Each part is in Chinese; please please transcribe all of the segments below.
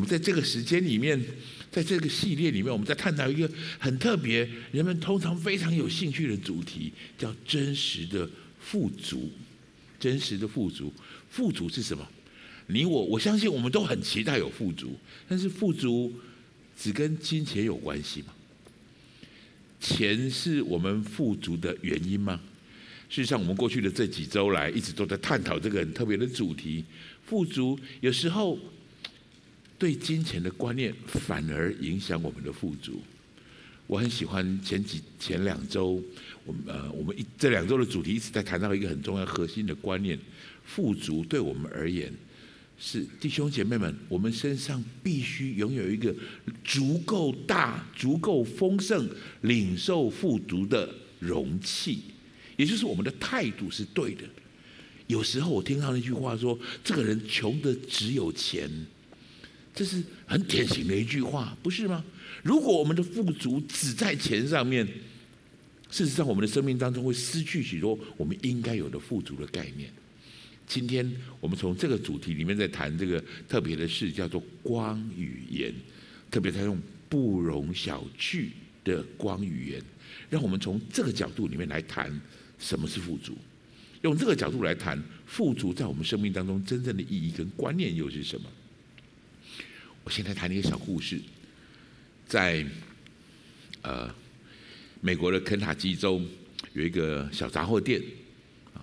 我们在这个时间里面，在这个系列里面，我们在探讨一个很特别、人们通常非常有兴趣的主题，叫真实的富足。真实的富足，富足是什么？你我我相信我们都很期待有富足，但是富足只跟金钱有关系吗？钱是我们富足的原因吗？事实上，我们过去的这几周来一直都在探讨这个很特别的主题。富足有时候对金钱的观念反而影响我们的富足。我很喜欢前几前两周，我们呃我们一这两周的主题一直在谈到一个很重要核心的观念：富足对我们而言是弟兄姐妹们，我们身上必须拥有一个足够大、足够丰盛、领受富足的容器。也就是我们的态度是对的。有时候我听到那句话说：“这个人穷得只有钱。”这是很典型的一句话，不是吗？如果我们的富足只在钱上面，事实上我们的生命当中会失去许多我们应该有的富足的概念。今天我们从这个主题里面在谈这个特别的事，叫做光与盐，特别在用不容小觑的光与盐，让我们从这个角度里面来谈。什么是富足？用这个角度来谈富足，在我们生命当中真正的意义跟观念又是什么？我现在谈一个小故事，在呃美国的肯塔基州有一个小杂货店啊，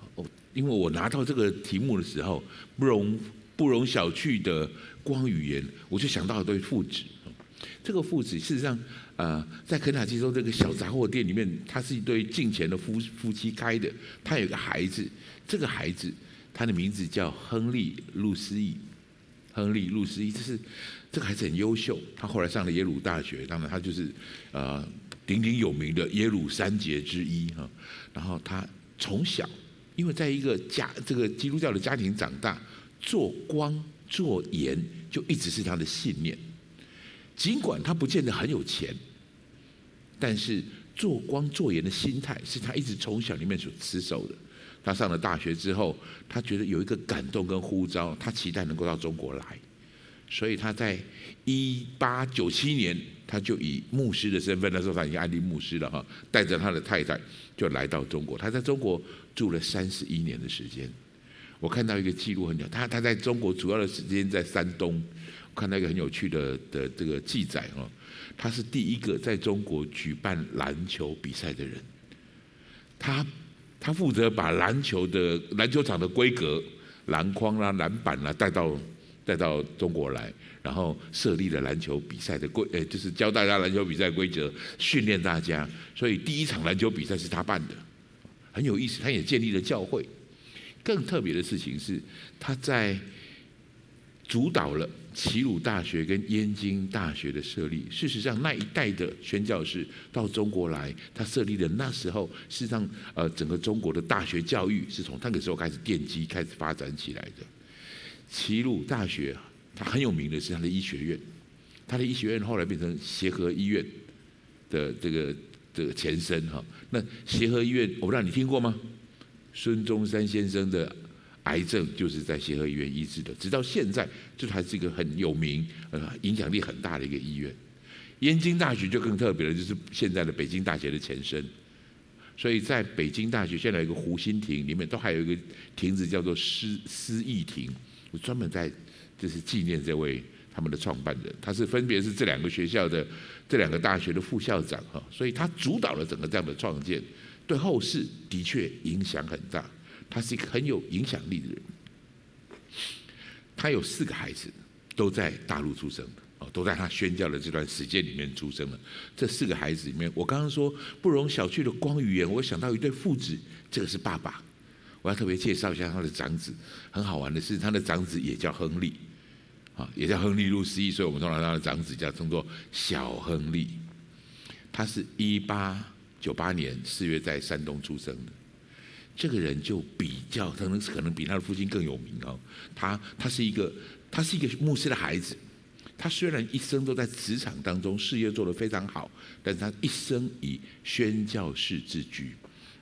因为我拿到这个题目的时候，不容不容小觑的光语言，我就想到了对父子。这个父子事实上。呃，在肯塔基州这个小杂货店里面，他是一对近前的夫夫妻开的。他有个孩子，这个孩子他的名字叫亨利·路思义。亨利·路思义，这是这个孩子很优秀，他后来上了耶鲁大学，当然他就是呃鼎鼎有名的耶鲁三杰之一哈。然后他从小因为在一个家这个基督教的家庭长大，做光做盐就一直是他的信念。尽管他不见得很有钱。但是做光做盐的心态是他一直从小里面所持守的。他上了大学之后，他觉得有一个感动跟呼召，他期待能够到中国来。所以他在一八九七年，他就以牧师的身份，那时候他已经安利牧师了哈，带着他的太太就来到中国。他在中国住了三十一年的时间。我看到一个记录很屌，他他在中国主要的时间在山东。我看到一个很有趣的的这个记载哈。他是第一个在中国举办篮球比赛的人。他他负责把篮球的篮球场的规格、篮筐啦、篮板啦带到带到中国来，然后设立了篮球比赛的规，诶，就是教大家篮球比赛规则，训练大家。所以第一场篮球比赛是他办的，很有意思。他也建立了教会。更特别的事情是，他在主导了。齐鲁大学跟燕京大学的设立，事实上那一代的宣教士到中国来，他设立的那时候，事实上呃整个中国的大学教育是从那个时候开始奠基、开始发展起来的。齐鲁大学它很有名的是它的医学院，它的医学院后来变成协和医院的这个这个前身哈。那协和医院我不知道你听过吗？孙中山先生的。癌症就是在协和医院医治的，直到现在，这还是一个很有名、呃，影响力很大的一个医院。燕京大学就更特别了，就是现在的北京大学的前身。所以在北京大学现在有一个湖心亭，里面都还有一个亭子叫做思思义亭，我专门在就是纪念这位他们的创办人。他是分别是这两个学校的这两个大学的副校长哈，所以他主导了整个这样的创建，对后世的确影响很大。他是一个很有影响力的人，他有四个孩子，都在大陆出生，哦，都在他宣教的这段时间里面出生了。这四个孩子里面，我刚刚说不容小觑的光与言，我想到一对父子，这个是爸爸。我要特别介绍一下他的长子，很好玩的是，他的长子也叫亨利，啊，也叫亨利路思义，所以我们通常他的长子叫称作小亨利。他是一八九八年四月在山东出生的。这个人就比较，可能可能比他的父亲更有名哦。他他是一个他是一个牧师的孩子。他虽然一生都在职场当中事业做得非常好，但是他一生以宣教士自居。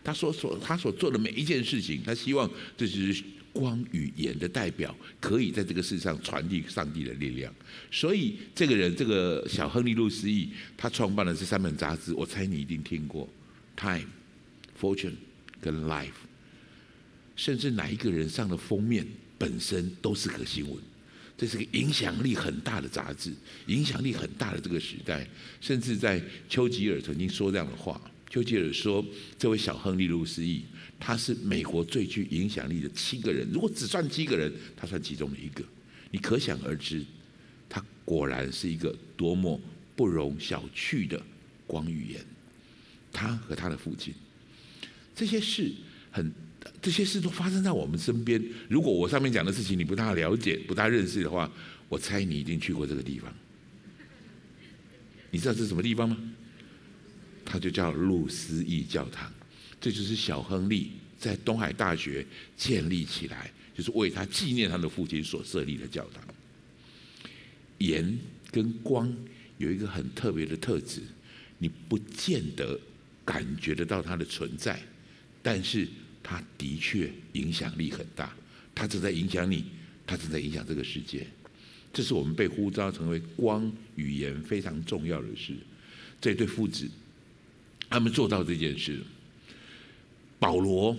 他所所他所做的每一件事情，他希望这是光与盐的代表，可以在这个世上传递上帝的力量。所以这个人，这个小亨利路斯义，他创办的这三本杂志，我猜你一定听过，《Time》、《Fortune》跟《Life》，甚至哪一个人上的封面本身都是个新闻。这是个影响力很大的杂志，影响力很大的这个时代，甚至在丘吉尔曾经说这样的话。丘吉尔说：“这位小亨利·路斯义，他是美国最具影响力的七个人。如果只算七个人，他算其中的一个。你可想而知，他果然是一个多么不容小觑的光与言。他和他的父亲，这些事很，这些事都发生在我们身边。如果我上面讲的事情你不大了解、不大认识的话，我猜你一定去过这个地方。你知道这是什么地方吗？”它就叫路斯义教堂，这就是小亨利在东海大学建立起来，就是为他纪念他的父亲所设立的教堂。盐跟光有一个很特别的特质，你不见得感觉得到它的存在，但是它的确影响力很大，它正在影响你，它正在影响这个世界。这是我们被呼召成为光语言非常重要的事。这对父子。他们做到这件事。保罗，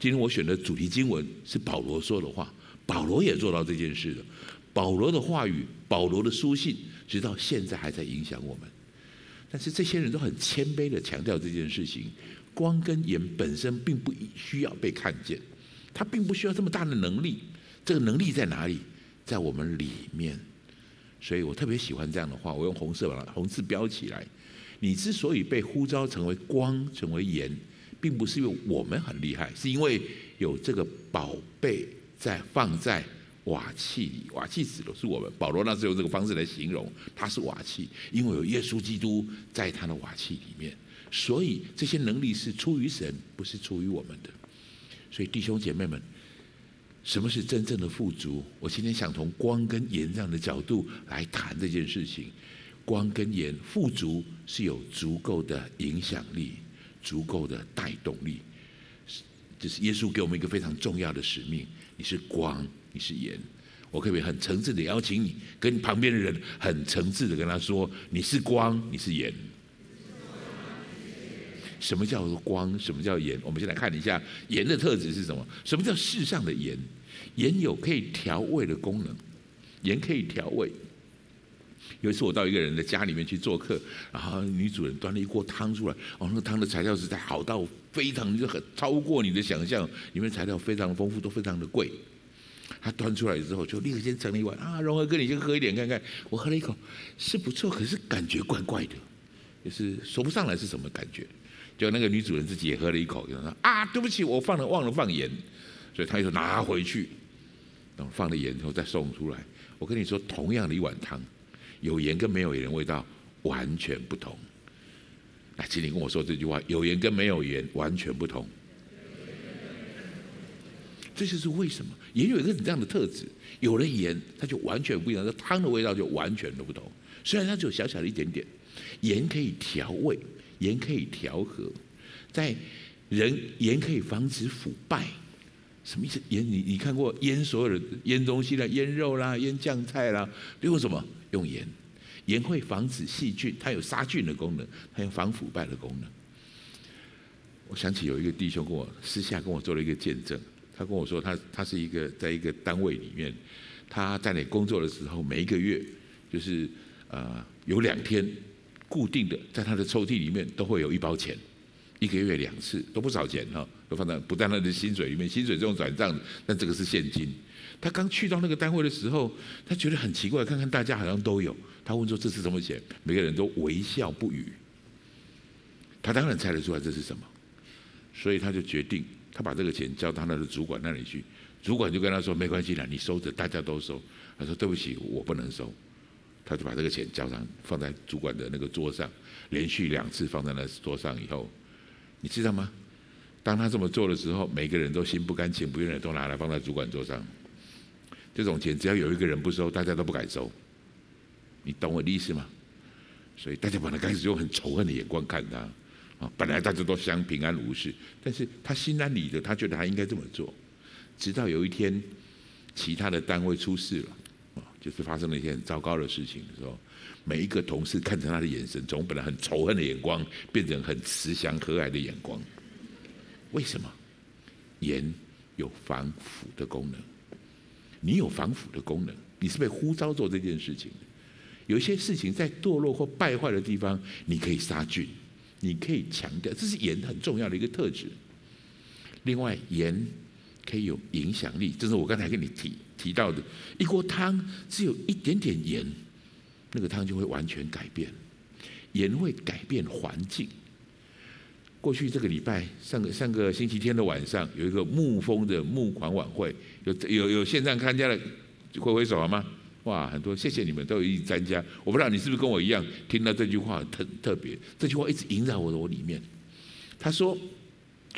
今天我选的主题经文是保罗说的话。保罗也做到这件事了。保罗的话语，保罗的书信，直到现在还在影响我们。但是这些人都很谦卑的强调这件事情：光跟盐本身并不需要被看见，它并不需要这么大的能力。这个能力在哪里？在我们里面。所以我特别喜欢这样的话，我用红色把它红字标起来。你之所以被呼召成为光、成为盐，并不是因为我们很厉害，是因为有这个宝贝在放在瓦器里。瓦器指的是我们。保罗那时候用这个方式来形容，他是瓦器，因为有耶稣基督在他的瓦器里面，所以这些能力是出于神，不是出于我们的。所以弟兄姐妹们，什么是真正的富足？我今天想从光跟盐这样的角度来谈这件事情。光跟盐，富足是有足够的影响力、足够的带动力。是这是耶稣给我们一个非常重要的使命。你是光，你是盐。我可不可以很诚挚的邀请你，跟旁边的人很诚挚的跟他说：你是光，你是盐。什么叫做光？什么叫盐？我们先来看一下盐的特质是什么？什么叫世上的盐？盐有可以调味的功能，盐可以调味。有一次我到一个人的家里面去做客，然后女主人端了一锅汤出来，哦，那个汤的材料实在好到非常就很超过你的想象，里面材料非常丰富，都非常的贵。他端出来之后就立刻先盛了一碗啊，荣和哥你先喝一点看看。我喝了一口是不错，可是感觉怪怪的，就是说不上来是什么感觉。就那个女主人自己也喝了一口，就说啊，对不起，我放了忘了放盐，所以他就拿回去，等放了盐之后再送出来。我跟你说，同样的一碗汤。有盐跟没有盐的味道完全不同。来，请你跟我说这句话：有盐跟没有盐完全不同。这就是为什么盐有一个这样的特质，有了盐，它就完全不一样，这汤的味道就完全都不同。虽然它只有小小的一点点，盐可以调味，盐可以调和，在人盐可以防止腐败。什么意思？盐你你看过腌所有的腌东西啦，腌肉啦，腌酱菜啦，用什么？用盐，盐会防止细菌，它有杀菌的功能，它有防腐败的功能。我想起有一个弟兄跟我私下跟我做了一个见证，他跟我说他他是一个在一个单位里面，他在那工作的时候，每一个月就是呃有两天固定的在他的抽屉里面都会有一包钱，一个月两次都不少钱哈，都放在不在他的薪水里面，薪水这种转账，但这个是现金。他刚去到那个单位的时候，他觉得很奇怪，看看大家好像都有。他问说：“这是什么钱？”每个人都微笑不语。他当然猜得出来这是什么，所以他就决定，他把这个钱交到他的主管那里去。主管就跟他说：“没关系啦，你收着，大家都收。”他说：“对不起，我不能收。”他就把这个钱交上，放在主管的那个桌上，连续两次放在那桌上以后，你知道吗？当他这么做的时候，每个人都心不甘情不愿的都拿来放在主管桌上。这种钱只要有一个人不收，大家都不敢收。你懂我的意思吗？所以大家本来开始用很仇恨的眼光看他，啊，本来大家都相平安无事，但是他心安理得，他觉得他应该这么做。直到有一天，其他的单位出事了，就是发生了一件很糟糕的事情的时候，每一个同事看着他的眼神，从本来很仇恨的眼光，变成很慈祥和蔼的眼光。为什么？盐有防腐的功能。你有防腐的功能，你是被呼召做这件事情的。有些事情在堕落或败坏的地方，你可以杀菌，你可以强调，这是盐很重要的一个特质。另外，盐可以有影响力，这是我刚才跟你提提到的。一锅汤只有一点点盐，那个汤就会完全改变。盐会改变环境。过去这个礼拜，上个上个星期天的晚上，有一个牧风的募款晚会，有有有线上参加的，挥挥手好吗？哇，很多，谢谢你们都有一起参加。我不知道你是不是跟我一样，听到这句话特特别，这句话一直萦绕我的我里面。他说，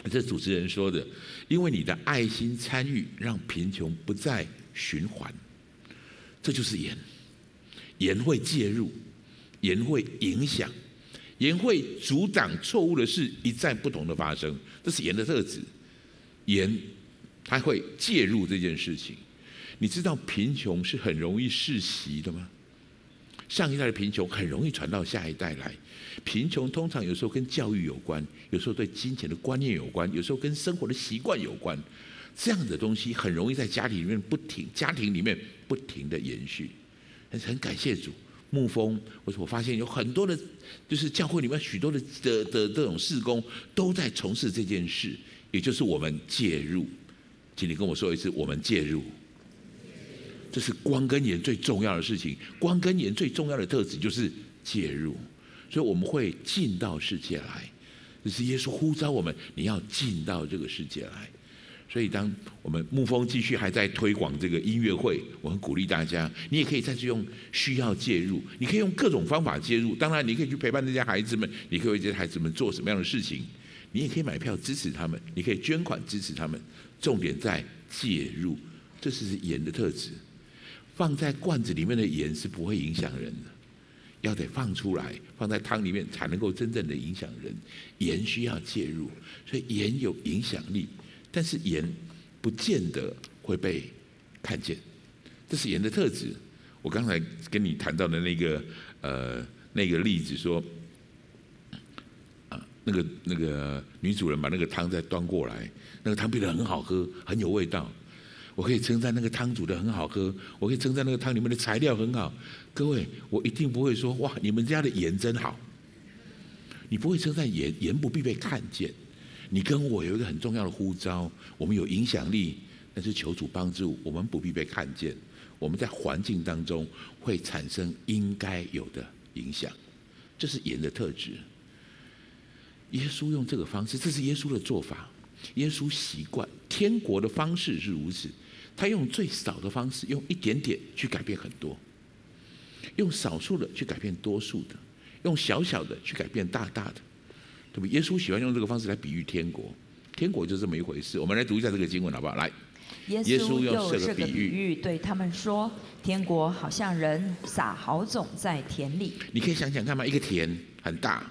这主持人说的，因为你的爱心参与，让贫穷不再循环，这就是盐，盐会介入，盐会影响。盐会阻挡错误的事一再不同的发生，这是盐的特质。盐，它会介入这件事情。你知道贫穷是很容易世袭的吗？上一代的贫穷很容易传到下一代来。贫穷通常有时候跟教育有关，有时候对金钱的观念有关，有时候跟生活的习惯有关。这样的东西很容易在家庭里面不停，家庭里面不停的延续。但是很感谢主。牧风，我我发现有很多的，就是教会里面许多的的的这种事工都在从事这件事，也就是我们介入。请你跟我说一次，我们介入。这是光跟盐最重要的事情，光跟盐最重要的特质就是介入，所以我们会进到世界来，这是耶稣呼召我们，你要进到这个世界来。所以，当我们牧风继续还在推广这个音乐会，我很鼓励大家，你也可以再去用需要介入，你可以用各种方法介入。当然，你可以去陪伴这些孩子们，你可以为这些孩子们做什么样的事情，你也可以买票支持他们，你可以捐款支持他们。重点在介入，这是盐的特质。放在罐子里面的盐是不会影响人的，要得放出来，放在汤里面才能够真正的影响人。盐需要介入，所以盐有影响力。但是盐不见得会被看见，这是盐的特质。我刚才跟你谈到的那个呃那个例子说，啊那个那个女主人把那个汤再端过来，那个汤变得很好喝，很有味道。我可以称赞那个汤煮得很好喝，我可以称赞那个汤里面的材料很好。各位，我一定不会说哇，你们家的盐真好。你不会称赞盐，盐不必被看见。你跟我有一个很重要的呼召，我们有影响力，但是求主帮助，我们不必被看见。我们在环境当中会产生应该有的影响，这是盐的特质。耶稣用这个方式，这是耶稣的做法。耶稣习惯天国的方式是如此，他用最少的方式，用一点点去改变很多，用少数的去改变多数的，用小小的去改变大大的。对不？耶稣喜欢用这个方式来比喻天国，天国就这么一回事。我们来读一下这个经文，好不好？来，耶稣用这个比喻对他们说：“天国好像人撒好种在田里。”你可以想想看嘛，一个田很大，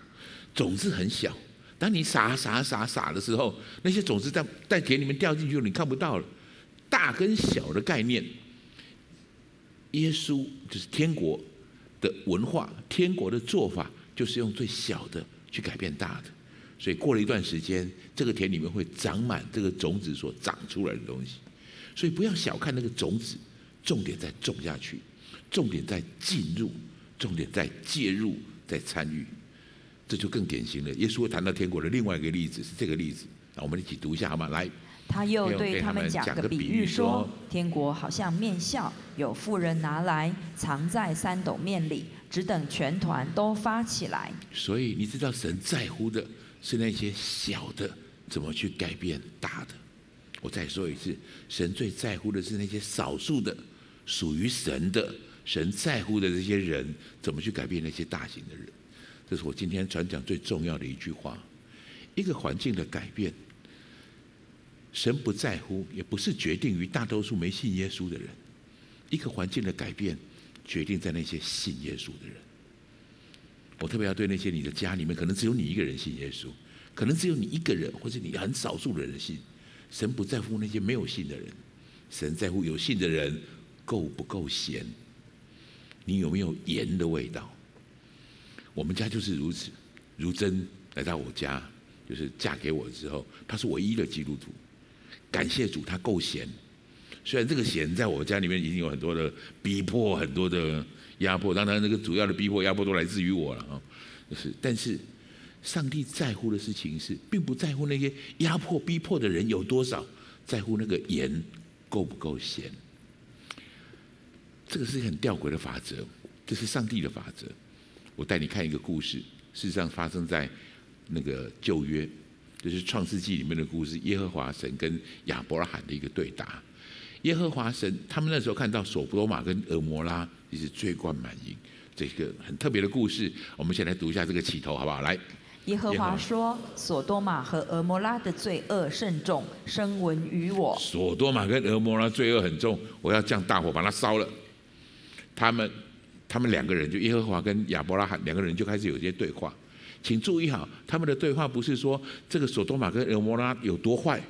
种子很小。当你撒撒撒撒的时候，那些种子在在田里面掉进去了，你看不到了。大跟小的概念，耶稣就是天国的文化，天国的做法就是用最小的去改变大的。所以过了一段时间，这个田里面会长满这个种子所长出来的东西。所以不要小看那个种子，重点在种下去，重点在进入，重点在介入，在参与，这就更典型了。耶稣会谈到天国的另外一个例子是这个例子，那我们一起读一下好吗？来，他又对他们讲个比喻说：天国好像面笑，有富人拿来藏在三斗面里，只等全团都发起来。所以你知道神在乎的。是那些小的怎么去改变大的？我再说一次，神最在乎的是那些少数的属于神的，神在乎的这些人怎么去改变那些大型的人。这是我今天传讲最重要的一句话。一个环境的改变，神不在乎，也不是决定于大多数没信耶稣的人。一个环境的改变，决定在那些信耶稣的人。我特别要对那些你的家里面可能只有你一个人信耶稣，可能只有你一个人或者你很少数的人信，神不在乎那些没有信的人，神在乎有信的人够不够咸，你有没有盐的味道？我们家就是如此。如真来到我家，就是嫁给我之后，她是唯一的基督徒。感谢主，她够咸。虽然这个咸在我家里面已经有很多的逼迫，很多的压迫，当然那个主要的逼迫压迫都来自于我了啊。就是，但是上帝在乎的事情是，并不在乎那些压迫逼迫的人有多少，在乎那个盐够不够咸。这个是很吊诡的法则，这是上帝的法则。我带你看一个故事，事实上发生在那个旧约，就是创世纪里面的故事，耶和华神跟亚伯拉罕的一个对答。耶和华神，他们那时候看到所多玛跟俄摩拉，也是罪贯满盈，这个很特别的故事。我们先来读一下这个起头，好不好？来，耶和华说：索多玛和俄摩拉的罪恶甚重，声闻于我。索多玛跟俄摩拉罪恶很重，我要降大火把它烧了。他们，他们两个人就耶和华跟亚伯拉罕两个人就开始有一些对话。请注意好，他们的对话不是说这个索多玛跟俄摩拉有多坏。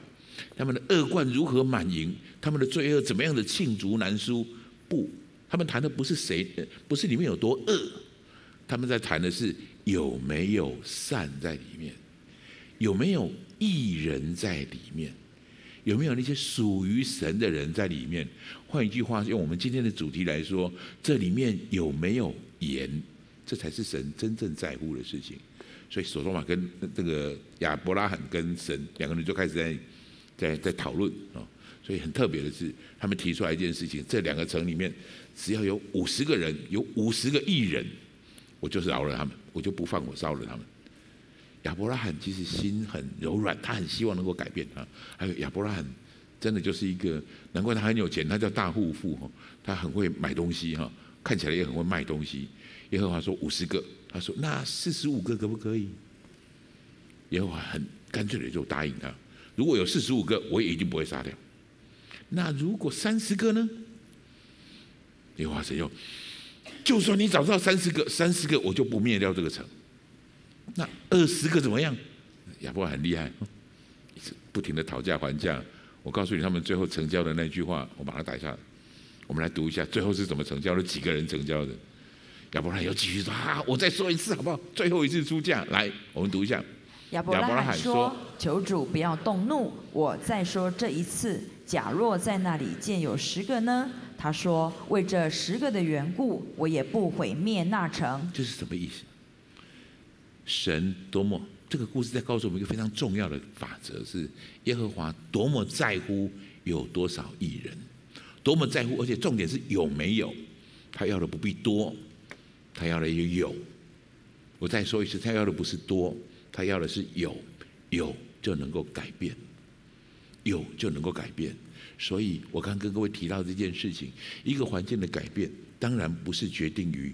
他们的恶贯如何满盈？他们的罪恶怎么样的罄竹难书？不，他们谈的不是谁，不是里面有多恶，他们在谈的是有没有善在里面，有没有义人在里面，有没有那些属于神的人在里面。换一句话，用我们今天的主题来说，这里面有没有盐？这才是神真正在乎的事情。所以，所多玛跟这个亚伯拉罕跟神两个人就开始在。在在讨论啊，所以很特别的是，他们提出来一件事情：这两个城里面，只要有五十个人，有五十个艺人，我就是饶了他们，我就不放火烧了他们。亚伯拉罕其实心很柔软，他很希望能够改变他。还有亚伯拉罕真的就是一个，难怪他很有钱，他叫大户户哈，他很会买东西哈，看起来也很会卖东西。耶和华说五十个，他说那四十五个可不可以？耶和华很干脆的就答应他。如果有四十五个，我也一定不会杀掉。那如果三十个呢？耶和华神说，就算你找到三十个，三十个我就不灭掉这个城。那二十个怎么样？亚伯很厉害，一直不停的讨价还价。我告诉你，他们最后成交的那句话，我把它打下来。我们来读一下，最后是怎么成交的？几个人成交的？亚伯拉罕又继续说啊，我再说一次好不好？最后一次出价，来，我们读一下。亚伯拉罕说：“求主不要动怒，我再说这一次。假若在那里见有十个呢？”他说：“为这十个的缘故，我也不毁灭那城。”这是什么意思？神多么，这个故事在告诉我们一个非常重要的法则：是耶和华多么在乎有多少义人，多么在乎，而且重点是有没有。他要的不必多，他要的也有。我再说一次，他要的不是多。他要的是有，有就能够改变，有就能够改变。所以我刚跟各位提到这件事情，一个环境的改变，当然不是决定于，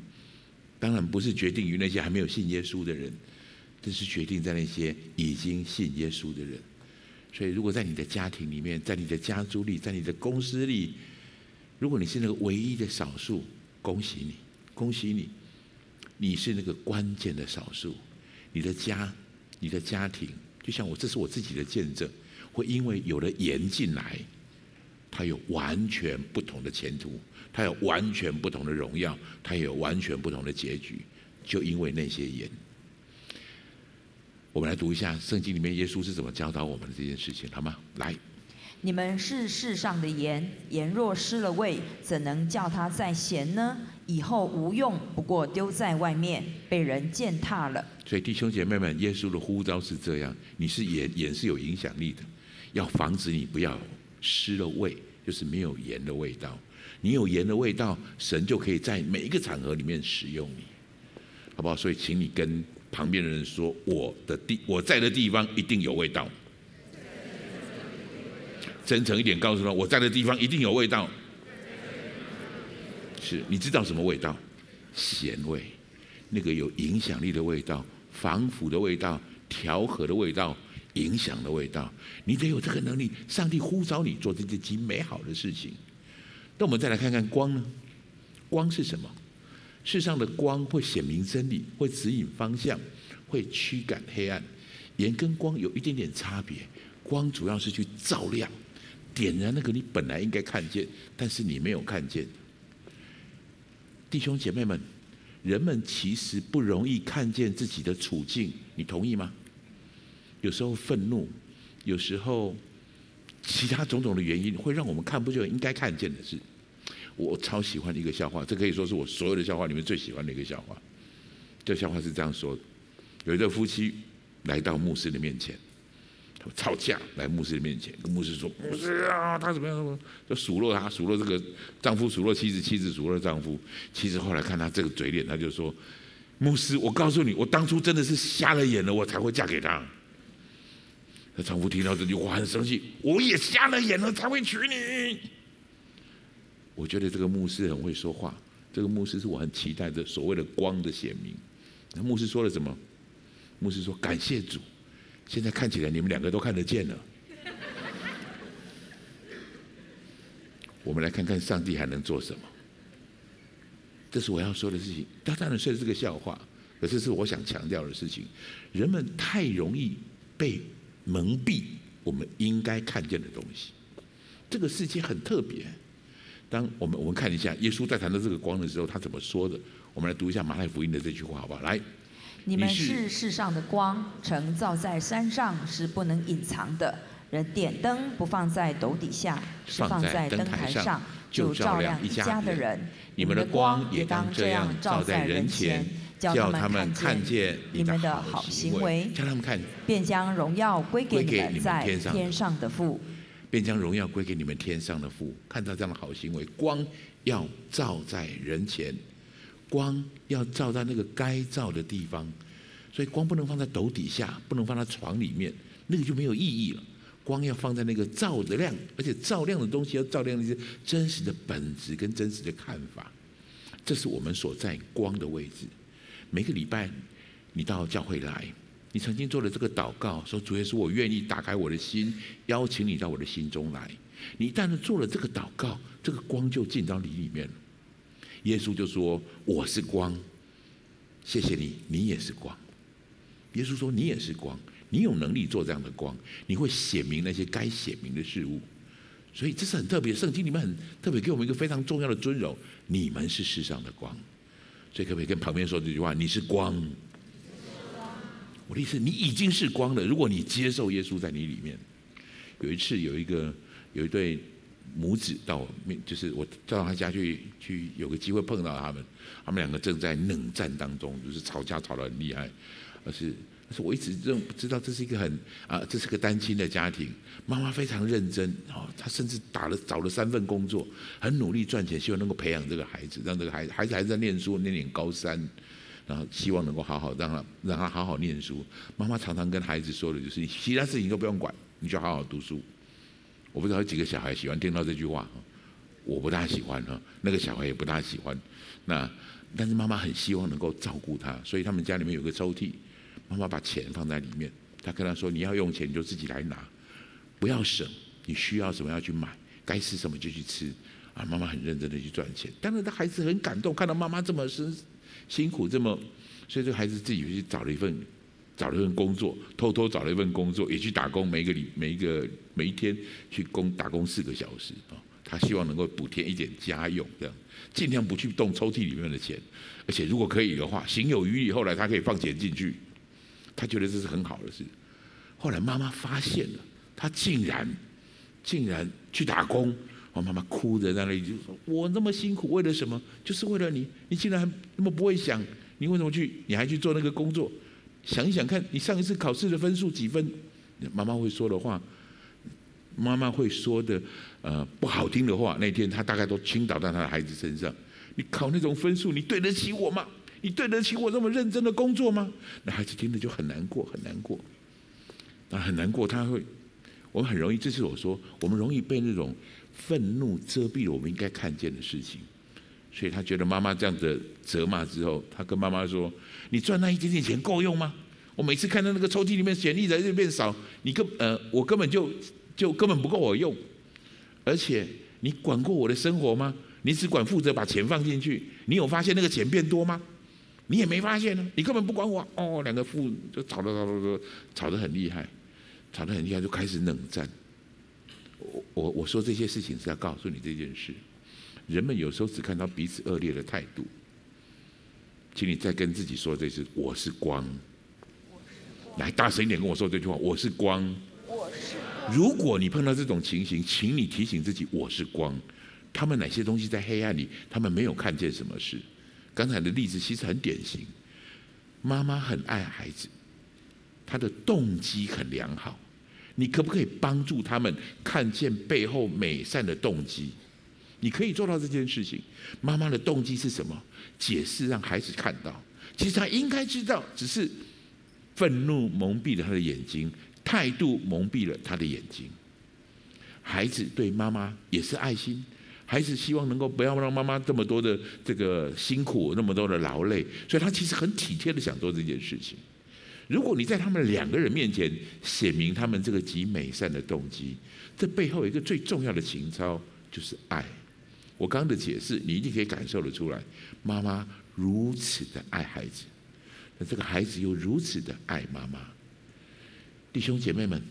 当然不是决定于那些还没有信耶稣的人，这是决定在那些已经信耶稣的人。所以，如果在你的家庭里面，在你的家族里，在你的公司里，如果你是那个唯一的少数，恭喜你，恭喜你，你是那个关键的少数，你的家。你的家庭，就像我，这是我自己的见证，会因为有了盐进来，它有完全不同的前途，它有完全不同的荣耀，它有完全不同的结局，就因为那些盐。我们来读一下圣经里面耶稣是怎么教导我们的这件事情，好吗？来，你们是世上的盐，盐若失了味，怎能叫它再咸呢？以后无用，不过丢在外面，被人践踏了。所以弟兄姐妹们，耶稣的呼召是这样：你是盐，盐是有影响力的，要防止你不要失了味，就是没有盐的味道。你有盐的味道，神就可以在每一个场合里面使用你，好不好？所以，请你跟旁边的人说：我的地，我在的地方一定有味道。真诚一点告诉他：我在的地方一定有味道。是，你知道什么味道？咸味，那个有影响力的味道，防腐的味道，调和的味道，影响的味道。你得有这个能力。上帝呼召你做这些极美好的事情。那我们再来看看光呢？光是什么？世上的光会显明真理，会指引方向，会驱赶黑暗。盐跟光有一点点差别。光主要是去照亮、点燃那个你本来应该看见，但是你没有看见。弟兄姐妹们，人们其实不容易看见自己的处境，你同意吗？有时候愤怒，有时候其他种种的原因，会让我们看不见应该看见的事。我超喜欢一个笑话，这可以说是我所有的笑话里面最喜欢的一个笑话。这笑话是这样说的：有一对夫妻来到牧师的面前，吵架，来牧师的面前，跟牧师说：“牧师啊，他怎么样？就数落他，数落这个丈夫，数落妻子，妻子数落丈夫。妻子后来看他这个嘴脸，他就说：‘牧师，我告诉你，我当初真的是瞎了眼了，我才会嫁给他。’那丈夫听到这句话很生气，我也瞎了眼了才会娶你。”我觉得这个牧师很会说话，这个牧师是我很期待的所谓的光的显明。那牧师说了什么？牧师说：“感谢主，现在看起来你们两个都看得见了。”我们来看看上帝还能做什么。这是我要说的事情。他当然说的是个笑话，可是是我想强调的事情。人们太容易被蒙蔽我们应该看见的东西。这个世界很特别。当我们我们看一下耶稣在谈到这个光的时候，他怎么说的？我们来读一下马太福音的这句话，好不好？来，你们是世上的光，城造在山上是不能隐藏的。人点灯不放在斗底下，是放在灯台上，就照亮一家的人。你们的光也当这样照在人前，叫他们看见你们的好行为，叫他们看，便将荣耀归给你们在天上的父。便将荣耀归给你们天上的父。看到这样的好行为，光要照在人前，光要照在那个该照的地方。所以光不能放在斗底下，不能放在床里面，那个就没有意义了。光要放在那个照的亮，而且照亮的东西要照亮那些真实的本质跟真实的看法。这是我们所在光的位置。每个礼拜你到教会来。你曾经做了这个祷告，说主耶稣，我愿意打开我的心，邀请你到我的心中来。你一旦做了这个祷告，这个光就进到你里面。耶稣就说：“我是光，谢谢你，你也是光。”耶稣说：“你也是光，你有能力做这样的光，你会显明那些该显明的事物。”所以这是很特别，圣经里面很特别，给我们一个非常重要的尊荣：你们是世上的光。所以可不可以跟旁边说这句话？你是光。我的意思，你已经是光了。如果你接受耶稣在你里面，有一次有一个有一对母子到我面，就是我到他家去去，有个机会碰到他们，他们两个正在冷战当中，就是吵架吵得很厉害。而是，但是我一直认知道这是一个很啊，这是个单亲的家庭，妈妈非常认真啊，她甚至打了找了三份工作，很努力赚钱，希望能够培养这个孩子，让这个孩子孩子还在念书，念念高三。然后希望能够好好让他让他好好念书。妈妈常常跟孩子说的就是：其他事情都不用管，你就好好读书。我不知道有几个小孩喜欢听到这句话，我不大喜欢哈，那个小孩也不大喜欢。那但是妈妈很希望能够照顾他，所以他们家里面有个抽屉，妈妈把钱放在里面。他跟他说：你要用钱你就自己来拿，不要省。你需要什么要去买，该吃什么就去吃。啊，妈妈很认真的去赚钱。当然，他孩子很感动，看到妈妈这么辛。辛苦这么，所以这个孩子自己去找了一份，找了一份工作，偷偷找了一份工作，也去打工，每一个礼每一个每一天去工打工四个小时啊。他希望能够补贴一点家用，这样尽量不去动抽屉里面的钱，而且如果可以的话，行有余力，后来他可以放钱进去，他觉得这是很好的事。后来妈妈发现了，他竟然竟然去打工。我妈妈哭着在那里就说：“我那么辛苦，为了什么？就是为了你。你竟然那么不会想，你为什么去？你还去做那个工作？想一想看，你上一次考试的分数几分？妈妈会说的话，妈妈会说的，呃，不好听的话。那天她大概都倾倒在她的孩子身上。你考那种分数，你对得起我吗？你对得起我这么认真的工作吗？那孩子听了就很难过，很难过。那很难过，他会，我们很容易，这是我说，我们容易被那种。”愤怒遮蔽了我们应该看见的事情，所以他觉得妈妈这样的责骂之后，他跟妈妈说：“你赚那一点点钱够用吗？我每次看到那个抽屉里面钱一直在变少，你根呃我根本就就根本不够我用，而且你管过我的生活吗？你只管负责把钱放进去，你有发现那个钱变多吗？你也没发现呢，你根本不管我哦。两个父就吵得吵得吵得吵得很厉害。吵得很厉害，就开始冷战。我我我说这些事情是要告诉你这件事。人们有时候只看到彼此恶劣的态度，请你再跟自己说这次：我是光。来，大声一点跟我说这句话：我是光。我是光。如果你碰到这种情形，请你提醒自己：我是光。他们哪些东西在黑暗里？他们没有看见什么事。刚才的例子其实很典型。妈妈很爱孩子，她的动机很良好。你可不可以帮助他们看见背后美善的动机？你可以做到这件事情。妈妈的动机是什么？解释让孩子看到。其实他应该知道，只是愤怒蒙蔽了他的眼睛，态度蒙蔽了他的眼睛。孩子对妈妈也是爱心，孩子希望能够不要让妈妈这么多的这个辛苦，那么多的劳累，所以他其实很体贴的想做这件事情。如果你在他们两个人面前写明他们这个极美善的动机，这背后一个最重要的情操，就是爱。我刚刚的解释，你一定可以感受得出来。妈妈如此的爱孩子，那这个孩子又如此的爱妈妈。弟兄姐妹们，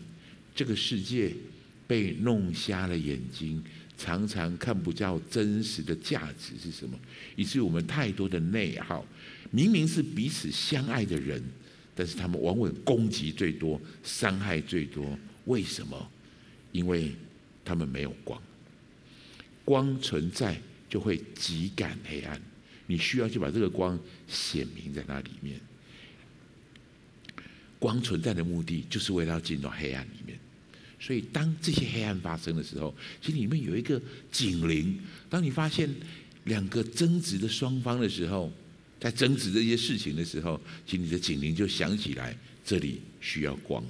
这个世界被弄瞎了眼睛，常常看不到真实的价值是什么，以至于我们太多的内耗。明明是彼此相爱的人。但是他们往往攻击最多，伤害最多。为什么？因为他们没有光。光存在就会挤赶黑暗，你需要去把这个光显明在那里面。光存在的目的就是为了要进到黑暗里面。所以当这些黑暗发生的时候，其实里面有一个警铃。当你发现两个争执的双方的时候，在争执这些事情的时候，其实你的警铃就响起来，这里需要光，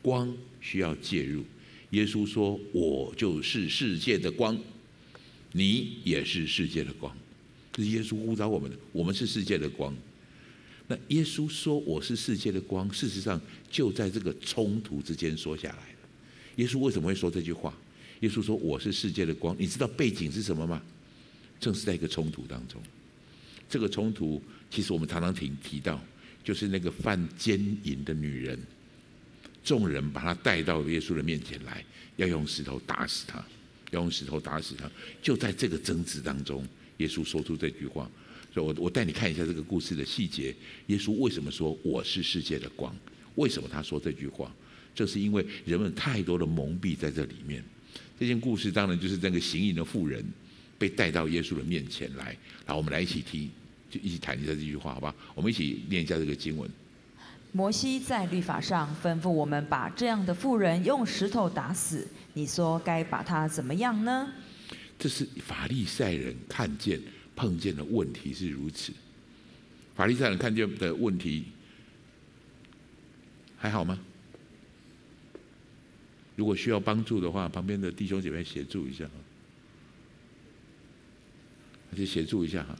光需要介入。耶稣说：“我就是世界的光，你也是世界的光。”这是耶稣呼召我们的，我们是世界的光。那耶稣说：“我是世界的光”，事实上就在这个冲突之间说下来了。耶稣为什么会说这句话？耶稣说：“我是世界的光”，你知道背景是什么吗？正是在一个冲突当中。这个冲突，其实我们常常提提到，就是那个犯奸淫的女人，众人把她带到耶稣的面前来，要用石头打死她，要用石头打死她。就在这个争执当中，耶稣说出这句话。所以我我带你看一下这个故事的细节。耶稣为什么说我是世界的光？为什么他说这句话？这是因为人们太多的蒙蔽在这里面。这件故事当然就是那个行淫的妇人被带到耶稣的面前来。好，我们来一起听。就一起谈一下这句话，好吧？我们一起念一下这个经文。摩西在律法上吩咐我们把这样的妇人用石头打死，你说该把他怎么样呢？这是法利赛人看见碰见的问题是如此。法利赛人看见的问题还好吗？如果需要帮助的话，旁边的弟兄姐妹协助一下，那就协助一下哈。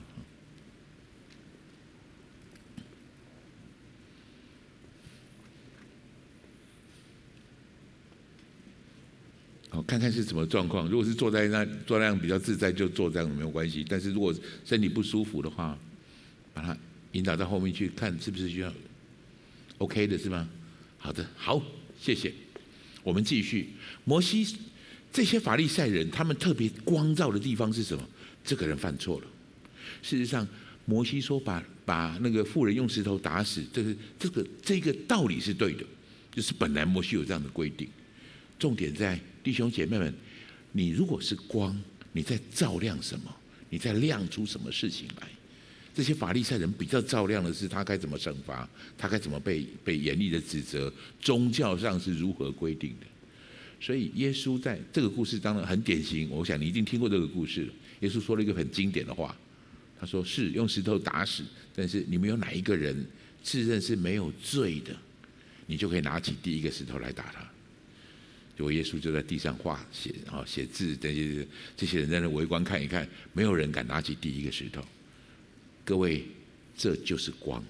好看看是什么状况。如果是坐在那坐那样比较自在，就坐这样没有关系。但是如果身体不舒服的话，把它引导到后面去看，是不是需要 OK 的，是吗？好的，好，谢谢。我们继续。摩西这些法利赛人，他们特别光照的地方是什么？这个人犯错了。事实上，摩西说把把那个妇人用石头打死，这个这个这个道理是对的，就是本来摩西有这样的规定。重点在弟兄姐妹们，你如果是光，你在照亮什么？你在亮出什么事情来？这些法利赛人比较照亮的是他该怎么惩罚，他该怎么被被严厉的指责，宗教上是如何规定的。所以耶稣在这个故事当中很典型，我想你一定听过这个故事。耶稣说了一个很经典的话，他说：“是用石头打死，但是你们有哪一个人自认是没有罪的，你就可以拿起第一个石头来打他。”结果耶稣就在地上画写啊写字，这些这些人在那围观看一看，没有人敢拿起第一个石头。各位，这就是光，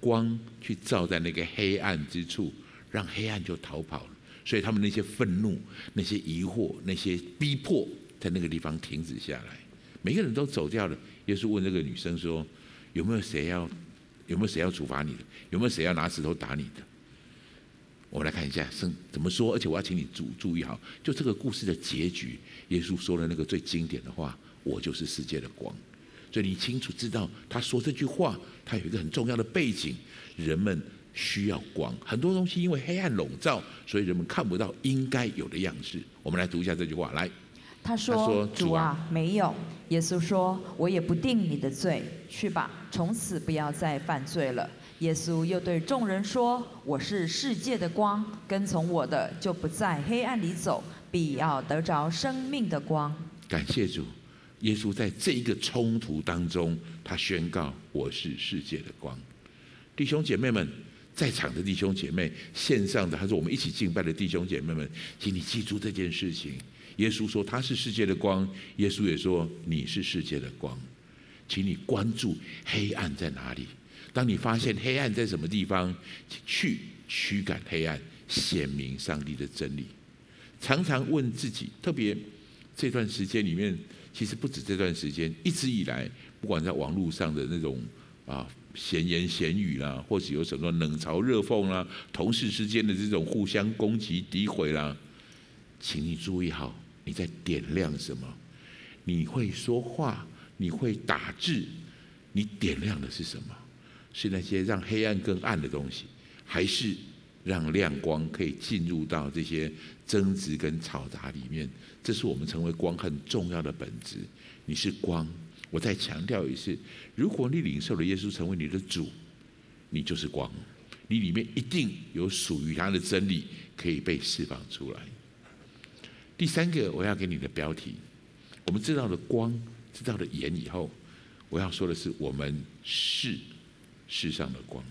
光去照在那个黑暗之处，让黑暗就逃跑了。所以他们那些愤怒、那些疑惑、那些逼迫，在那个地方停止下来，每个人都走掉了。耶稣问这个女生说：“有没有谁要有没有谁要处罚你的？有没有谁要拿石头打你的？”我们来看一下圣怎么说，而且我要请你注注意好，就这个故事的结局，耶稣说了那个最经典的话：“我就是世界的光。”所以你清楚知道，他说这句话，他有一个很重要的背景，人们需要光。很多东西因为黑暗笼罩，所以人们看不到应该有的样式。我们来读一下这句话，来。他说：“他说主啊，没有。”耶稣说：“我也不定你的罪，去吧，从此不要再犯罪了。”耶稣又对众人说：“我是世界的光，跟从我的就不在黑暗里走，必要得着生命的光。”感谢主，耶稣在这一个冲突当中，他宣告：“我是世界的光。”弟兄姐妹们，在场的弟兄姐妹，线上的还是我们一起敬拜的弟兄姐妹们，请你记住这件事情。耶稣说他是世界的光，耶稣也说你是世界的光，请你关注黑暗在哪里。当你发现黑暗在什么地方，去驱赶黑暗，显明上帝的真理。常常问自己，特别这段时间里面，其实不止这段时间，一直以来，不管在网络上的那种啊闲言闲语啦，或是有什么冷嘲热讽啦，同事之间的这种互相攻击诋毁啦，请你注意好，你在点亮什么？你会说话，你会打字，你点亮的是什么？是那些让黑暗更暗的东西，还是让亮光可以进入到这些争执跟嘈杂里面？这是我们成为光很重要的本质。你是光，我再强调一次：如果你领受了耶稣成为你的主，你就是光，你里面一定有属于他的真理可以被释放出来。第三个，我要给你的标题：我们知道了光，知道了盐以后，我要说的是，我们是。世上的光，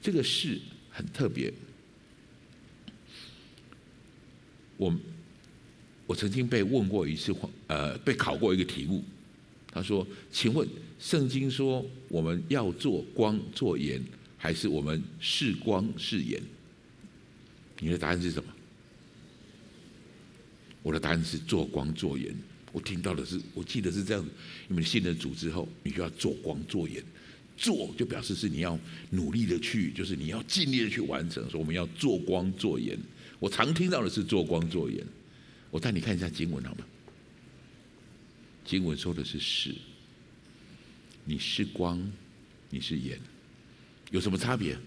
这个是很特别。我我曾经被问过一次，呃，被考过一个题目。他说：“请问，圣经说我们要做光做盐，还是我们是光是盐？”你的答案是什么？我的答案是做光做盐。我听到的是，我记得是这样。你们信了主之后，你就要做光做盐。做就表示是你要努力的去，就是你要尽力的去完成。说我们要做光做盐，我常听到的是做光做盐。我带你看一下经文好吗？经文说的是是，你是光，你是盐，有什么差别？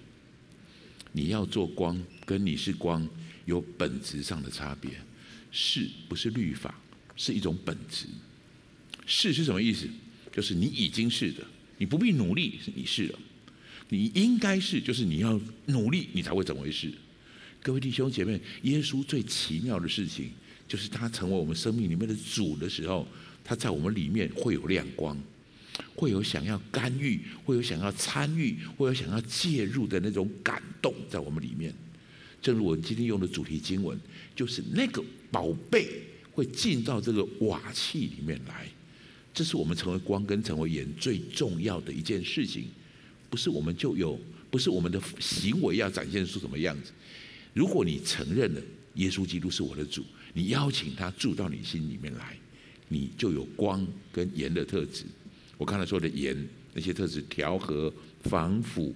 你要做光，跟你是光有本质上的差别。是不是律法？是一种本质。是是什么意思？就是你已经是的。你不必努力，是你是了。你应该是，就是你要努力，你才会成为是。各位弟兄姐妹，耶稣最奇妙的事情，就是他成为我们生命里面的主的时候，他在我们里面会有亮光，会有想要干预，会有想要参与，会有想要介入的那种感动在我们里面。正如我们今天用的主题经文，就是那个宝贝会进到这个瓦器里面来。这是我们成为光跟成为盐最重要的一件事情，不是我们就有，不是我们的行为要展现出什么样子。如果你承认了耶稣基督是我的主，你邀请他住到你心里面来，你就有光跟盐的特质。我刚才说的盐那些特质，调和、防腐、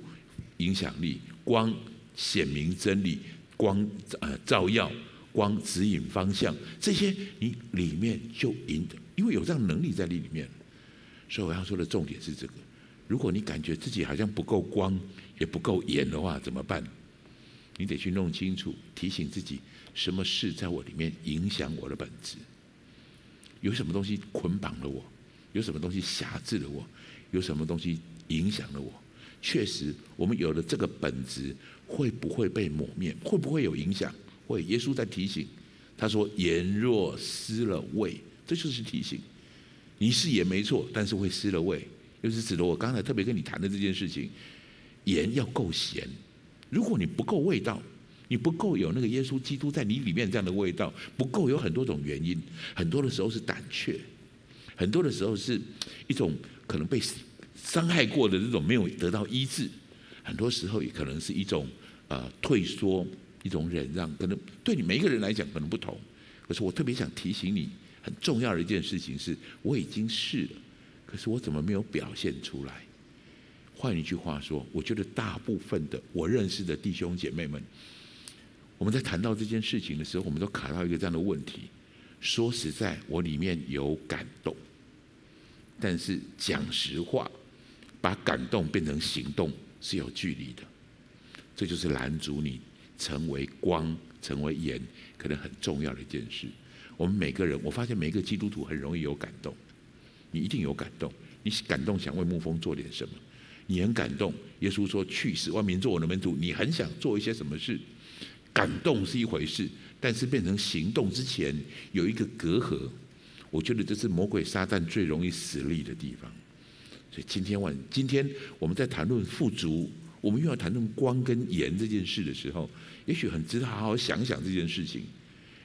影响力、光显明真理、光呃照耀、光指引方向，这些你里面就赢的。因为有这样能力在你里面，所以我要说的重点是这个：如果你感觉自己好像不够光，也不够盐的话，怎么办？你得去弄清楚，提醒自己，什么事在我里面影响我的本质？有什么东西捆绑了我？有什么东西辖制了我？有什么东西影响了我？确实，我们有了这个本质，会不会被抹灭？会不会有影响？会。耶稣在提醒，他说：“盐若失了味。”这就是提醒，你是盐没错，但是会失了味，又是指的我刚才特别跟你谈的这件事情。盐要够咸，如果你不够味道，你不够有那个耶稣基督在你里面这样的味道，不够有很多种原因，很多的时候是胆怯，很多的时候是一种可能被伤害过的这种没有得到医治，很多时候也可能是一种呃退缩，一种忍让，可能对你每一个人来讲可能不同，可是我特别想提醒你。很重要的一件事情是，我已经是了，可是我怎么没有表现出来？换一句话说，我觉得大部分的我认识的弟兄姐妹们，我们在谈到这件事情的时候，我们都卡到一个这样的问题。说实在，我里面有感动，但是讲实话，把感动变成行动是有距离的。这就是拦阻你成为光、成为盐，可能很重要的一件事。我们每个人，我发现每一个基督徒很容易有感动，你一定有感动，你感动想为牧风做点什么，你很感动。耶稣说：“去使万民做我的门徒。”你很想做一些什么事？感动是一回事，但是变成行动之前有一个隔阂。我觉得这是魔鬼撒旦最容易使力的地方。所以今天晚，今天我们在谈论富足，我们又要谈论光跟盐这件事的时候，也许很值得好好想想这件事情。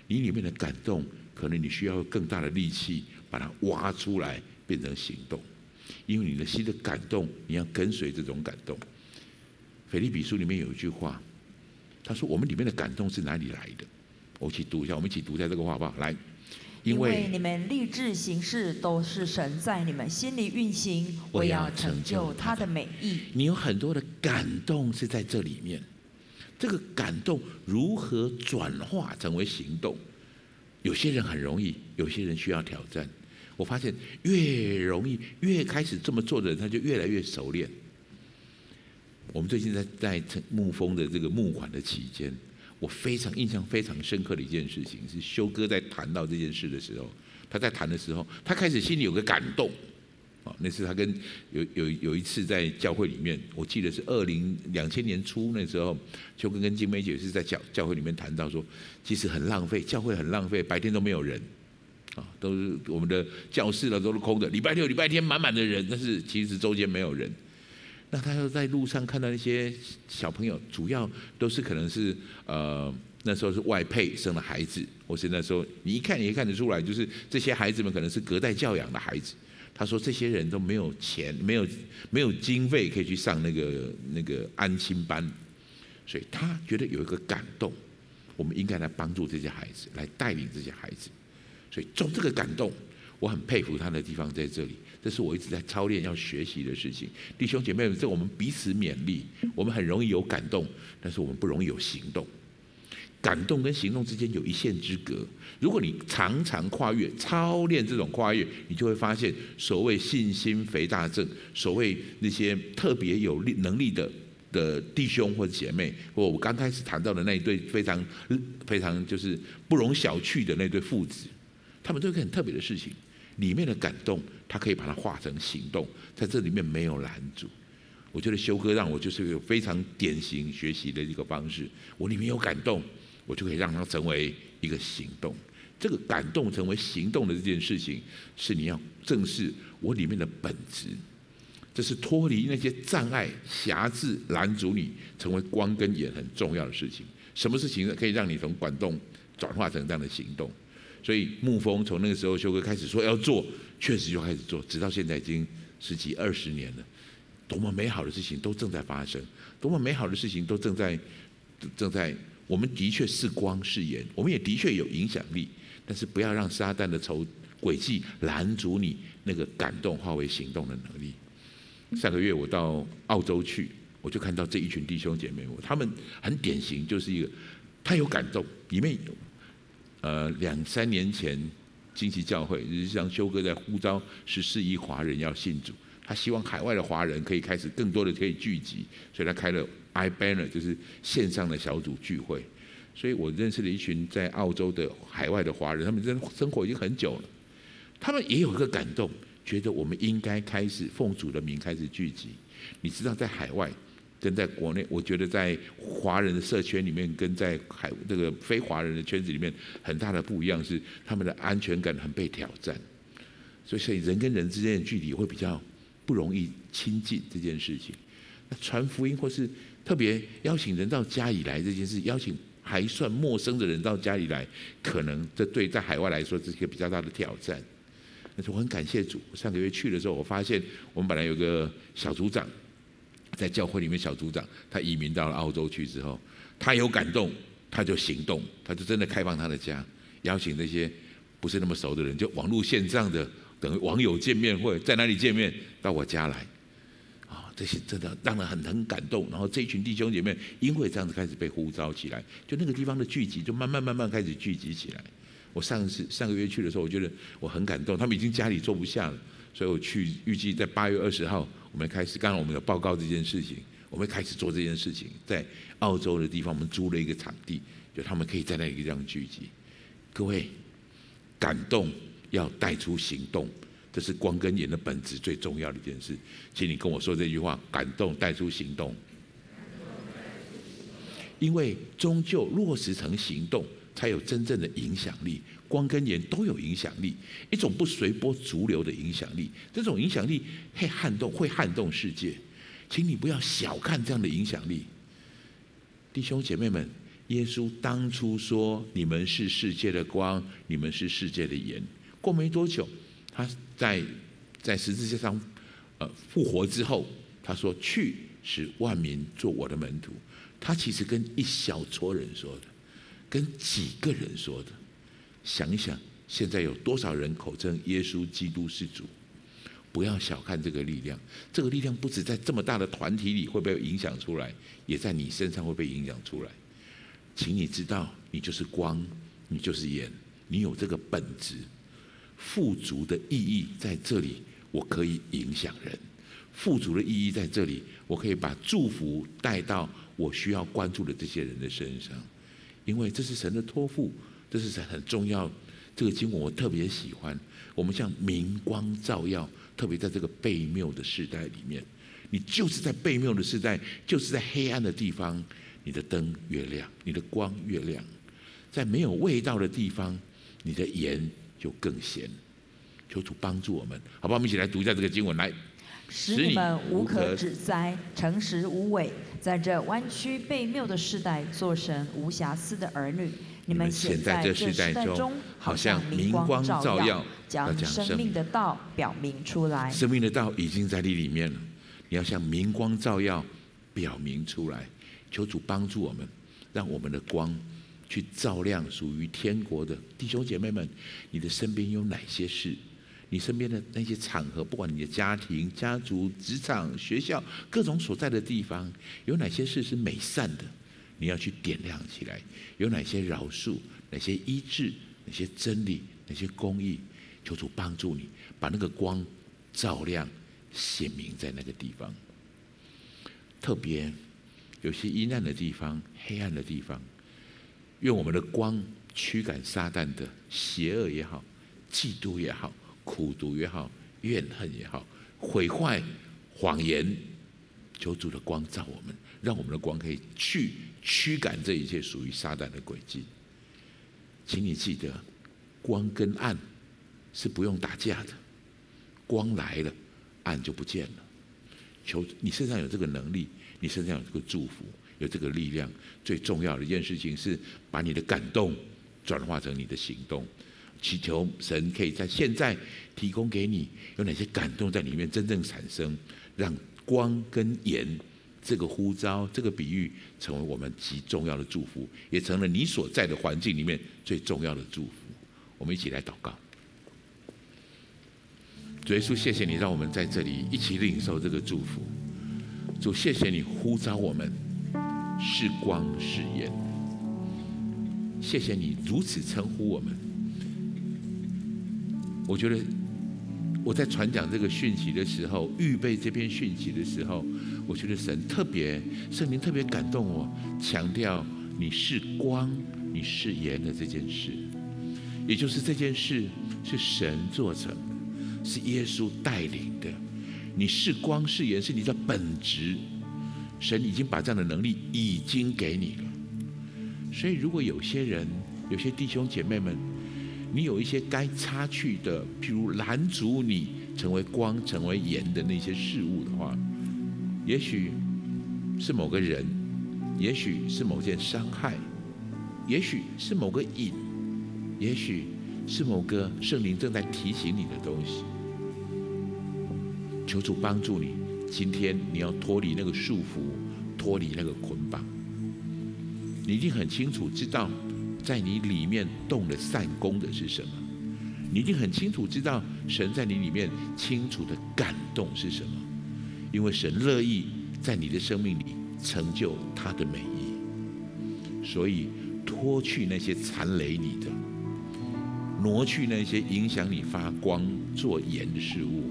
你里面的感动，可能你需要更大的力气把它挖出来，变成行动。因为你的心的感动，你要跟随这种感动。腓立比书里面有一句话，他说：“我们里面的感动是哪里来的？”我一起读一下，我们一起读一下这个话好不好？来，因为你们立志行事都是神在你们心里运行，我要成就他的美意。你有很多的感动是在这里面，这个感动如何转化成为行动？有些人很容易，有些人需要挑战。我发现越容易、越开始这么做的人，他就越来越熟练。我们最近在在牧风的这个募款的期间，我非常印象非常深刻的一件事情是，修哥在谈到这件事的时候，他在谈的时候，他开始心里有个感动。啊，那次他跟有有有一次在教会里面，我记得是二零两千年初那时候，修哥跟金梅姐是在教教会里面谈到说，其实很浪费，教会很浪费，白天都没有人。啊，都是我们的教室了，都是空的。礼拜六、礼拜天满满的人，但是其实周间没有人。那他又在路上看到一些小朋友，主要都是可能是呃那时候是外配生的孩子，或是那时候你一看也看得出来，就是这些孩子们可能是隔代教养的孩子。他说这些人都没有钱，没有没有经费可以去上那个那个安亲班，所以他觉得有一个感动，我们应该来帮助这些孩子，来带领这些孩子。所以，从这个感动，我很佩服他的地方在这里。这是我一直在操练要学习的事情。弟兄姐妹们，这我们彼此勉励。我们很容易有感动，但是我们不容易有行动。感动跟行动之间有一线之隔。如果你常常跨越、操练这种跨越，你就会发现，所谓信心肥大症，所谓那些特别有力能力的的弟兄或者姐妹，或我刚开始谈到的那一对非常非常就是不容小觑的那对父子。他们做一个很特别的事情，里面的感动，他可以把它化成行动，在这里面没有拦阻。我觉得修哥让我就是有非常典型学习的一个方式。我里面有感动，我就可以让它成为一个行动。这个感动成为行动的这件事情，是你要正视我里面的本质。这是脱离那些障碍、狭制、拦阻你成为光跟盐很重要的事情。什么事情可以让你从感动转化成这样的行动？所以牧风从那个时候修哥开始说要做，确实就开始做，直到现在已经十几二十年了。多么美好的事情都正在发生，多么美好的事情都正在正在。我们的确是光是盐，我们也的确有影响力，但是不要让撒旦的丑诡计拦阻你那个感动化为行动的能力。上个月我到澳洲去，我就看到这一群弟兄姐妹，他们很典型，就是一个他有感动，里面有。呃，两三年前，惊奇教会就是像修哥在呼召十四亿华人要信主，他希望海外的华人可以开始更多的可以聚集，所以他开了 iBanner，就是线上的小组聚会。所以我认识了一群在澳洲的海外的华人，他们真生活已经很久了，他们也有一个感动，觉得我们应该开始奉主的名开始聚集。你知道，在海外。跟在国内，我觉得在华人的社圈里面，跟在海这个非华人的圈子里面，很大的不一样是他们的安全感很被挑战，所以所以人跟人之间的距离会比较不容易亲近这件事情。那传福音或是特别邀请人到家里来这件事，邀请还算陌生的人到家里来，可能这对在海外来说是一个比较大的挑战。但是我很感谢主，上个月去的时候，我发现我们本来有个小组长。在教会里面，小组长他移民到了澳洲去之后，他有感动，他就行动，他就真的开放他的家，邀请那些不是那么熟的人，就网络线上的等于网友见面会，在哪里见面？到我家来，啊，这些真的让人很很感动。然后这一群弟兄姐妹因为这样子开始被呼召起来，就那个地方的聚集就慢慢慢慢开始聚集起来。我上次上个月去的时候，我觉得我很感动。他们已经家里坐不下了，所以我去预计在八月二十号我们开始。刚刚我们有报告这件事情，我们开始做这件事情。在澳洲的地方，我们租了一个场地，就他们可以在那里这样聚集。各位，感动要带出行动。这是光跟盐的本质最重要的一件事，请你跟我说这句话：感动带出行动。因为终究落实成行动，才有真正的影响力。光跟盐都有影响力，一种不随波逐流的影响力。这种影响力会撼动，会撼动世界。请你不要小看这样的影响力，弟兄姐妹们。耶稣当初说：“你们是世界的光，你们是世界的盐。”过没多久。他在在十字架上，呃，复活之后，他说：“去使万民做我的门徒。”他其实跟一小撮人说的，跟几个人说的。想一想，现在有多少人口称耶稣基督是主？不要小看这个力量，这个力量不止在这么大的团体里会被影响出来，也在你身上会被影响出来。请你知道，你就是光，你就是盐，你有这个本质。富足的意义在这里，我可以影响人。富足的意义在这里，我可以把祝福带到我需要关注的这些人的身上，因为这是神的托付，这是很重要。这个经文我特别喜欢。我们像明光照耀，特别在这个悖谬的时代里面，你就是在悖谬的时代，就是在黑暗的地方，你的灯越亮，你的光越亮。在没有味道的地方，你的盐。就更咸，求主帮助我们，好不好？我们一起来读一下这个经文，来，使你们无可指摘，诚实无伪，在这弯曲悖谬的世代，做神无瑕疵的儿女。你们现在这世代中，好像明光照耀，将生命的道表明出来。生命的道已经在你里面了，你要像明光照耀，表明出来。求主帮助我们，让我们的光。去照亮属于天国的弟兄姐妹们，你的身边有哪些事？你身边的那些场合，不管你的家庭、家族、职场、学校，各种所在的地方，有哪些事是美善的？你要去点亮起来。有哪些饶恕？哪些医治？哪些真理？哪些公义？求主帮助你，把那个光照亮、显明在那个地方。特别有些阴暗的地方、黑暗的地方。用我们的光驱赶撒旦的邪恶也好、嫉妒也好、苦毒也好、怨恨也好、毁坏、谎言。求主的光照我们，让我们的光可以去驱赶这一切属于撒旦的轨迹。请你记得，光跟暗是不用打架的，光来了，暗就不见了。求你身上有这个能力，你身上有这个祝福。有这个力量，最重要的一件事情是把你的感动转化成你的行动。祈求神可以在现在提供给你有哪些感动在里面真正产生，让光跟盐这个呼召、这个比喻成为我们极重要的祝福，也成了你所在的环境里面最重要的祝福。我们一起来祷告。主耶稣，谢谢你让我们在这里一起领受这个祝福。主，谢谢你呼召我们。是光是盐，谢谢你如此称呼我们。我觉得我在传讲这个讯息的时候，预备这篇讯息的时候，我觉得神特别，圣灵特别感动我，强调你是光，你是盐的这件事，也就是这件事是神做成的，是耶稣带领的。你是光是盐，是你的本质。神已经把这样的能力已经给你了，所以如果有些人、有些弟兄姐妹们，你有一些该擦去的，譬如拦阻你成为光、成为盐的那些事物的话，也许是某个人，也许是某件伤害，也许是某个瘾，也许是某个圣灵正在提醒你的东西，求主帮助你。今天你要脱离那个束缚，脱离那个捆绑。你一定很清楚知道，在你里面动了善工的是什么。你一定很清楚知道，神在你里面清楚的感动是什么。因为神乐意在你的生命里成就他的美意，所以脱去那些缠累你的，挪去那些影响你发光做盐的事物，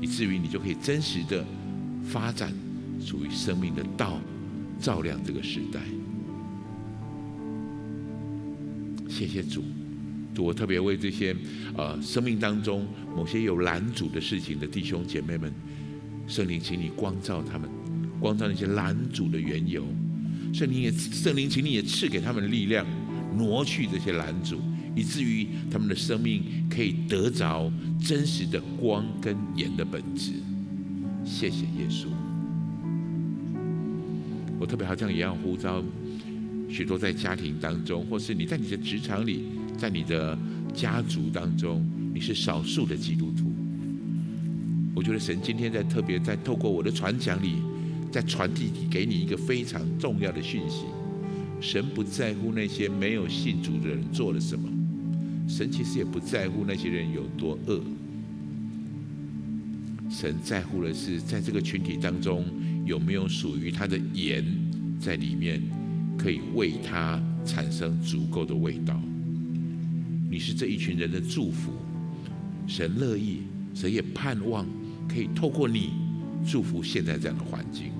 以至于你就可以真实的发展属于生命的道，照亮这个时代。谢谢主，主，我特别为这些呃生命当中某些有拦阻的事情的弟兄姐妹们，圣灵，请你光照他们，光照那些拦阻的缘由。圣灵也圣灵，请你也赐给他们力量，挪去这些拦阻，以至于他们的生命可以得着真实的光跟盐的本质。谢谢耶稣。我特别好像也要呼召。许多在家庭当中，或是你在你的职场里，在你的家族当中，你是少数的基督徒。我觉得神今天在特别在透过我的传讲里，在传递给你一个非常重要的讯息。神不在乎那些没有信主的人做了什么，神其实也不在乎那些人有多恶。神在乎的是，在这个群体当中有没有属于他的盐在里面。可以为他产生足够的味道。你是这一群人的祝福，神乐意，神也盼望可以透过你祝福现在这样的环境。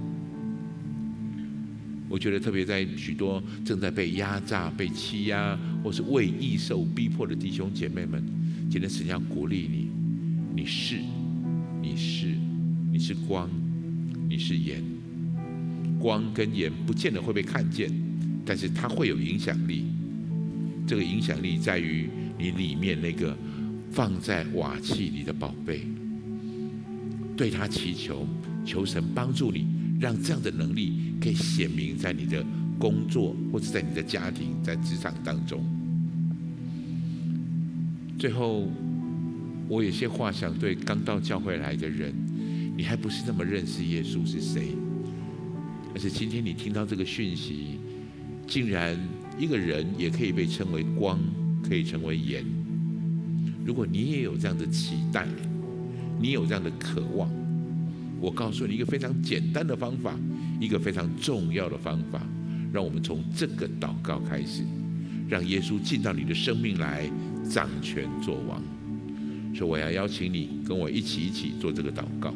我觉得特别在许多正在被压榨、被欺压，或是为义受逼迫的弟兄姐妹们，今天神要鼓励你，你是，你是，你是光，你是盐，光跟盐不见得会被看见。但是它会有影响力，这个影响力在于你里面那个放在瓦器里的宝贝，对他祈求，求神帮助你，让这样的能力可以显明在你的工作或者在你的家庭、在职场当中。最后，我有些话想对刚到教会来的人，你还不是那么认识耶稣是谁，而是今天你听到这个讯息。竟然一个人也可以被称为光，可以成为盐。如果你也有这样的期待，你有这样的渴望，我告诉你一个非常简单的方法，一个非常重要的方法，让我们从这个祷告开始，让耶稣进到你的生命来掌权作王。所以我要邀请你跟我一起一起做这个祷告。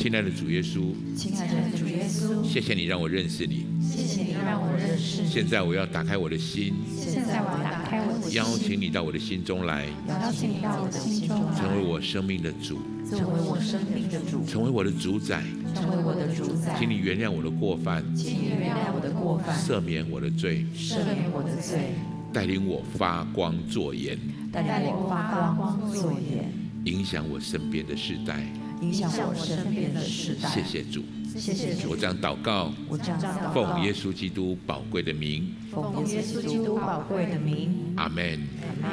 亲爱的主耶稣，亲爱的主耶稣，谢谢你让我认识你。谢谢你让我认识。现在我要打开我的心。现在我要打开我的心。邀请你到我的心中来。邀请你到我的心中来。成为我生命的主。成为我生命的主。成为我的主宰。成为我的主宰。请你原谅我的过犯。请你原谅我的过犯。赦免我的罪。赦免我的罪。带领我发光作盐。带领我发光作盐。影响我身边的世代。影响我身边的世代。谢谢主。谢谢主。我这样祷告。我这样祷告。奉耶稣基督宝贵的名。奉耶稣基督宝贵的名。阿门。